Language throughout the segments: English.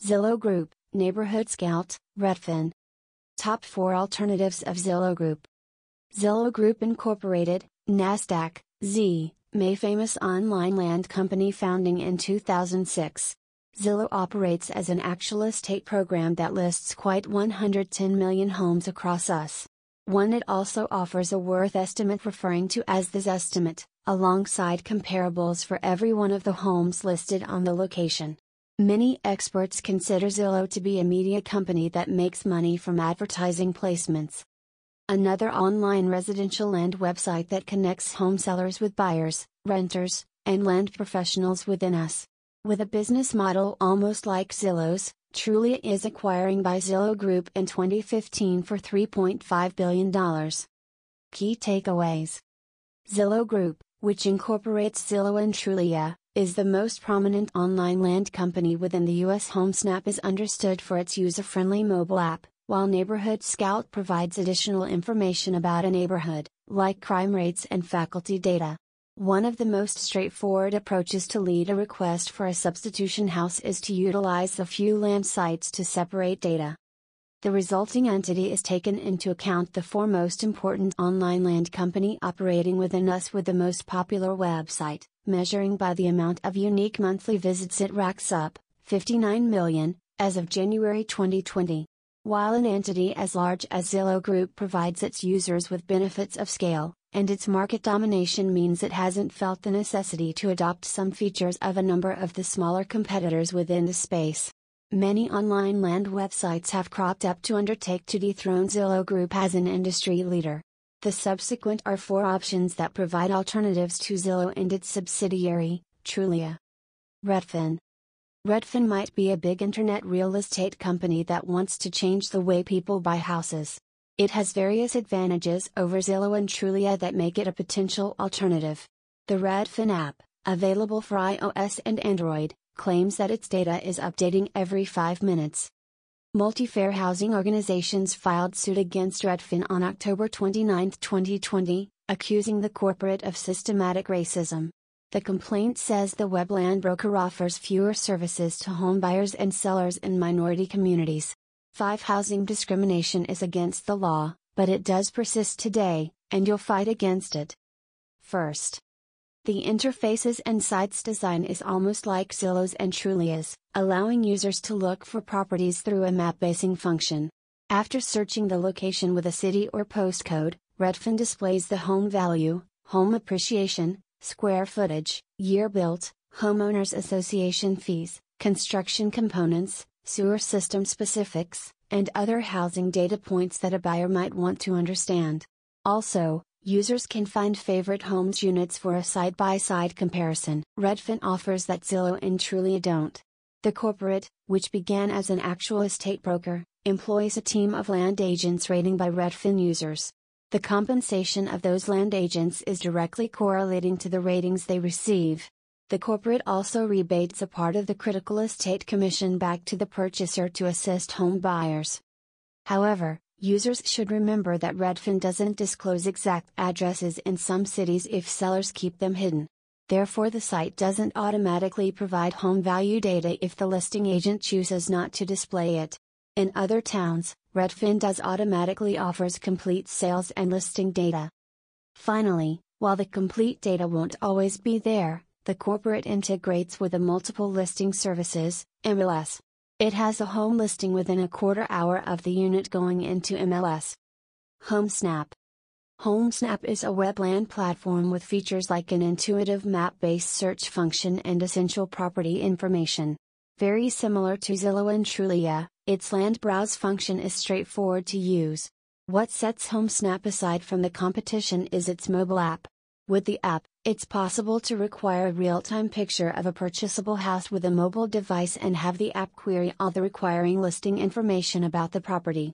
Zillow Group, Neighborhood Scout, Redfin. Top 4 Alternatives of Zillow Group. Zillow Group Incorporated, NASDAQ, Z, May famous online land company founding in 2006. Zillow operates as an actual estate program that lists quite 110 million homes across us. One it also offers a worth estimate referring to as the Zestimate, alongside comparables for every one of the homes listed on the location. Many experts consider Zillow to be a media company that makes money from advertising placements. Another online residential land website that connects home sellers with buyers, renters, and land professionals within us. With a business model almost like Zillow's, Trulia is acquiring by Zillow Group in 2015 for $3.5 billion. Key takeaways Zillow Group, which incorporates Zillow and Trulia, is the most prominent online land company within the US. HomeSnap is understood for its user friendly mobile app, while Neighborhood Scout provides additional information about a neighborhood, like crime rates and faculty data. One of the most straightforward approaches to lead a request for a substitution house is to utilize a few land sites to separate data. The resulting entity is taken into account the four most important online land company operating within us with the most popular website, measuring by the amount of unique monthly visits it racks up, 59 million, as of January 2020. While an entity as large as Zillow Group provides its users with benefits of scale, and its market domination means it hasn't felt the necessity to adopt some features of a number of the smaller competitors within the space. Many online land websites have cropped up to undertake to dethrone Zillow Group as an industry leader. The subsequent are four options that provide alternatives to Zillow and its subsidiary, Trulia. Redfin. Redfin might be a big internet real estate company that wants to change the way people buy houses. It has various advantages over Zillow and Trulia that make it a potential alternative. The Redfin app, available for iOS and Android, claims that its data is updating every 5 minutes. Multi-fair housing organizations filed suit against Redfin on October 29, 2020, accusing the corporate of systematic racism. The complaint says the webland broker offers fewer services to home buyers and sellers in minority communities. 5. Housing discrimination is against the law, but it does persist today, and you'll fight against it. First, the interfaces and sites design is almost like Zillow's and Trulia's, allowing users to look for properties through a map basing function. After searching the location with a city or postcode, Redfin displays the home value, home appreciation, square footage, year built, homeowners association fees, construction components, sewer system specifics, and other housing data points that a buyer might want to understand. Also, users can find favorite homes units for a side by side comparison. Redfin offers that Zillow and Trulia don't. The corporate, which began as an actual estate broker, employs a team of land agents rating by Redfin users. The compensation of those land agents is directly correlating to the ratings they receive. The corporate also rebates a part of the critical estate commission back to the purchaser to assist home buyers. However, users should remember that Redfin doesn't disclose exact addresses in some cities if sellers keep them hidden. Therefore, the site doesn't automatically provide home value data if the listing agent chooses not to display it. In other towns, Redfin does automatically offers complete sales and listing data. Finally, while the complete data won't always be there, the corporate integrates with the multiple listing services, MLS. It has a home listing within a quarter hour of the unit going into MLS. HomeSnap. HomeSnap is a webland platform with features like an intuitive map based search function and essential property information. Very similar to Zillow and Trulia, its land browse function is straightforward to use. What sets HomeSnap aside from the competition is its mobile app. With the app, it's possible to require a real-time picture of a purchasable house with a mobile device and have the app query all the requiring listing information about the property.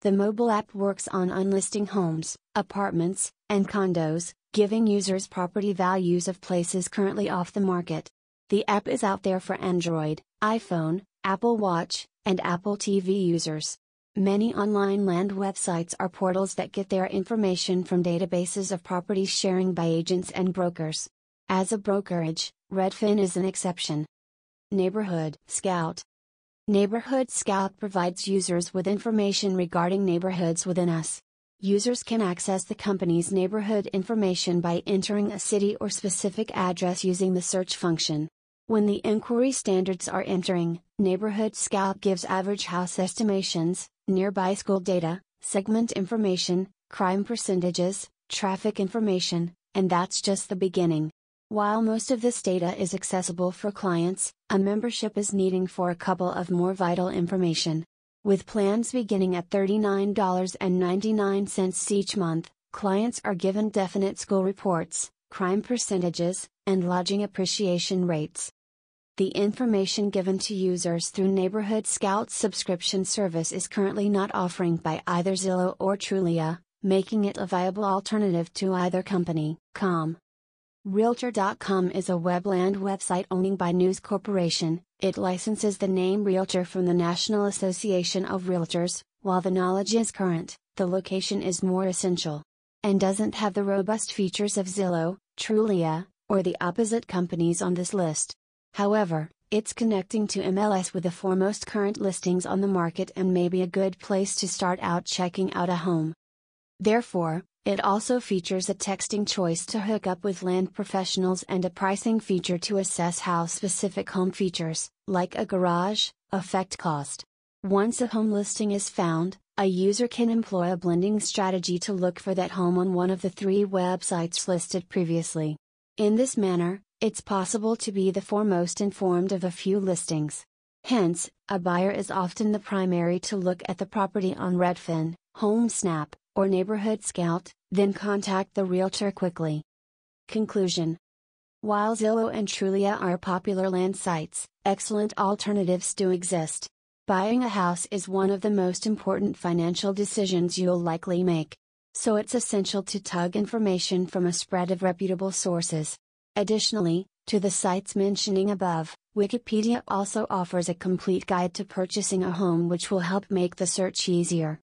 The mobile app works on unlisting homes, apartments, and condos, giving users property values of places currently off the market. The app is out there for Android, iPhone, Apple Watch, and Apple TV users. Many online land websites are portals that get their information from databases of properties sharing by agents and brokers. As a brokerage, Redfin is an exception. Neighborhood Scout Neighborhood Scout provides users with information regarding neighborhoods within US. Users can access the company's neighborhood information by entering a city or specific address using the search function. When the inquiry standards are entering, Neighborhood Scout gives average house estimations, nearby school data, segment information, crime percentages, traffic information, and that's just the beginning. While most of this data is accessible for clients, a membership is needing for a couple of more vital information. With plans beginning at $39.99 each month, clients are given definite school reports, crime percentages, and lodging appreciation rates. The information given to users through Neighborhood Scout's subscription service is currently not offering by either Zillow or Trulia, making it a viable alternative to either company. Com. Realtor.com is a webland website owned by News Corporation. It licenses the name Realtor from the National Association of Realtors. While the knowledge is current, the location is more essential. And doesn't have the robust features of Zillow, Trulia, or the opposite companies on this list. However, it's connecting to MLS with the foremost current listings on the market and may be a good place to start out checking out a home. Therefore, it also features a texting choice to hook up with land professionals and a pricing feature to assess how specific home features, like a garage, affect cost. Once a home listing is found, a user can employ a blending strategy to look for that home on one of the three websites listed previously. In this manner, it's possible to be the foremost informed of a few listings. Hence, a buyer is often the primary to look at the property on Redfin, HomeSnap, or Neighborhood Scout, then contact the realtor quickly. Conclusion While Zillow and Trulia are popular land sites, excellent alternatives do exist. Buying a house is one of the most important financial decisions you'll likely make. So it's essential to tug information from a spread of reputable sources. Additionally, to the sites mentioning above, Wikipedia also offers a complete guide to purchasing a home which will help make the search easier.